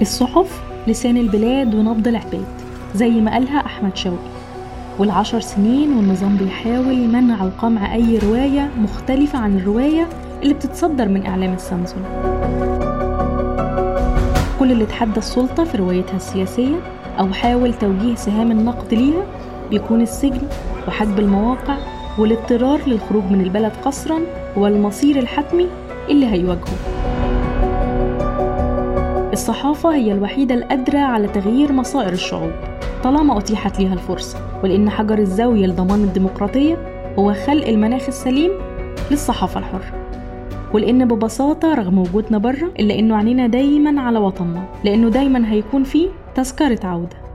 الصحف لسان البلاد ونبض العباد زي ما قالها أحمد شوقي. والعشر سنين والنظام بيحاول منع وقمع أي رواية مختلفة عن الرواية اللي بتتصدر من إعلام السامسون كل اللي تحدى السلطة في روايتها السياسية أو حاول توجيه سهام النقد ليها بيكون السجن وحجب المواقع والاضطرار للخروج من البلد قسرا هو المصير الحتمي اللي هيواجهه. الصحافة هي الوحيدة القادرة على تغيير مصائر الشعوب. طالما أتيحت ليها الفرصة ولأن حجر الزاوية لضمان الديمقراطية هو خلق المناخ السليم للصحافة الحرة. ولأن ببساطة رغم وجودنا بره إلا إنه عنينا دايما على وطننا لأنه دايما هيكون فيه تذكرة عودة.